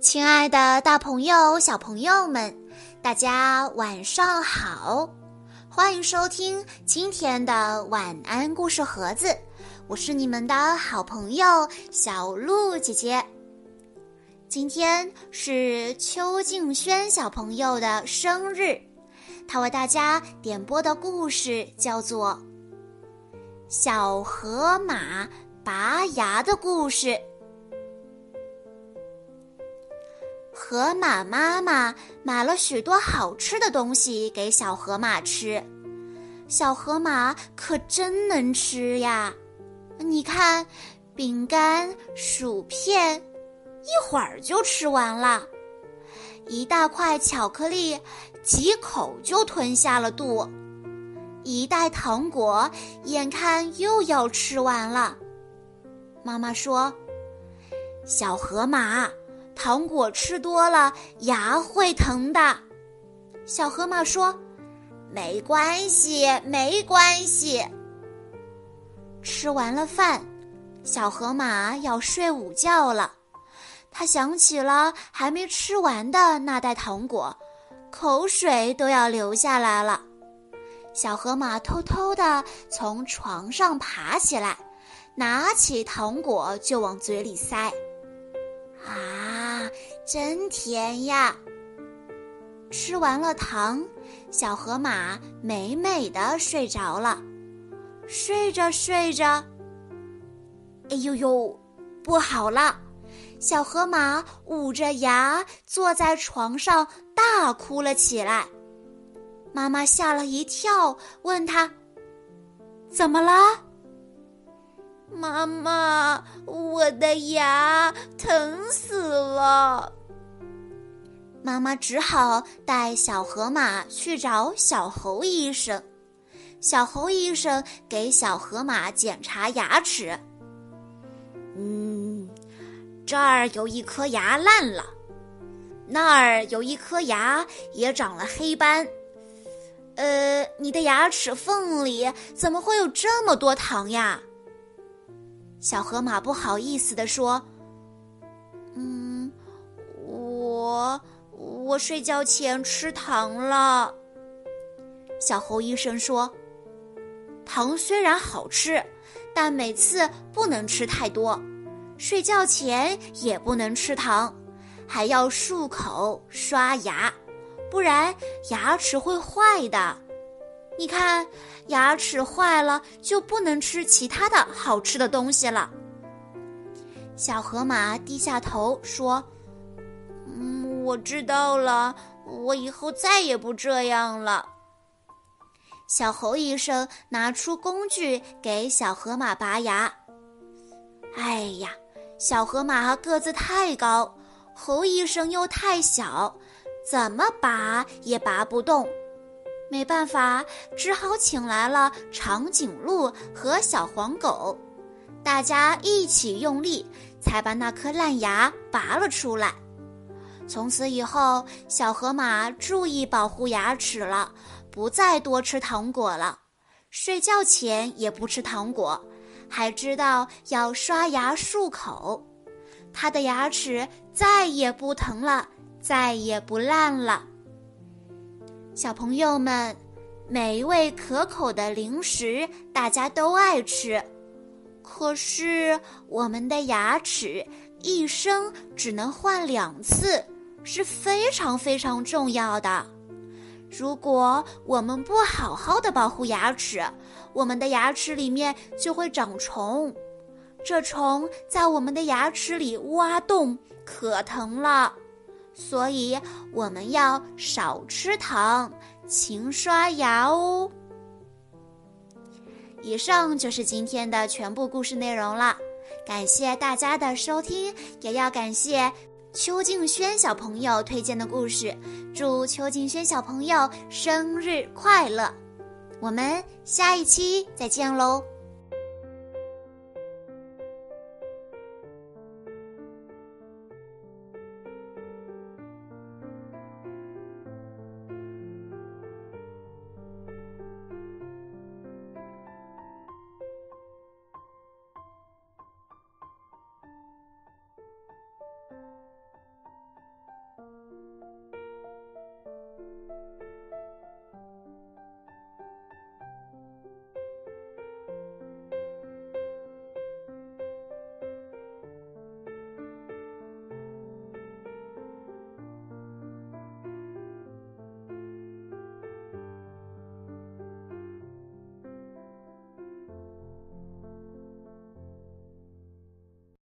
亲爱的，大朋友、小朋友们，大家晚上好！欢迎收听今天的晚安故事盒子，我是你们的好朋友小鹿姐姐。今天是邱静轩小朋友的生日，他为大家点播的故事叫做《小河马拔牙的故事》。河马妈妈买了许多好吃的东西给小河马吃，小河马可真能吃呀！你看，饼干、薯片，一会儿就吃完了；一大块巧克力，几口就吞下了肚；一袋糖果，眼看又要吃完了。妈妈说：“小河马。”糖果吃多了，牙会疼的。小河马说：“没关系，没关系。”吃完了饭，小河马要睡午觉了。他想起了还没吃完的那袋糖果，口水都要流下来了。小河马偷偷地从床上爬起来，拿起糖果就往嘴里塞。真甜呀！吃完了糖，小河马美美的睡着了。睡着睡着，哎呦呦，不好了！小河马捂着牙坐在床上大哭了起来。妈妈吓了一跳，问他：“怎么了？”妈妈，我的牙疼死了。妈妈只好带小河马去找小猴医生。小猴医生给小河马检查牙齿。嗯，这儿有一颗牙烂了，那儿有一颗牙也长了黑斑。呃，你的牙齿缝里怎么会有这么多糖呀？小河马不好意思地说：“嗯，我我睡觉前吃糖了。”小猴医生说：“糖虽然好吃，但每次不能吃太多，睡觉前也不能吃糖，还要漱口刷牙，不然牙齿会坏的。”你看，牙齿坏了就不能吃其他的好吃的东西了。小河马低下头说：“嗯，我知道了，我以后再也不这样了。”小猴医生拿出工具给小河马拔牙。哎呀，小河马个子太高，猴医生又太小，怎么拔也拔不动。没办法，只好请来了长颈鹿和小黄狗，大家一起用力，才把那颗烂牙拔了出来。从此以后，小河马注意保护牙齿了，不再多吃糖果了，睡觉前也不吃糖果，还知道要刷牙漱口。它的牙齿再也不疼了，再也不烂了。小朋友们，美味可口的零食大家都爱吃，可是我们的牙齿一生只能换两次，是非常非常重要的。如果我们不好好的保护牙齿，我们的牙齿里面就会长虫，这虫在我们的牙齿里挖洞，可疼了。所以我们要少吃糖，勤刷牙哦。以上就是今天的全部故事内容了，感谢大家的收听，也要感谢邱静轩小朋友推荐的故事。祝邱静轩小朋友生日快乐！我们下一期再见喽。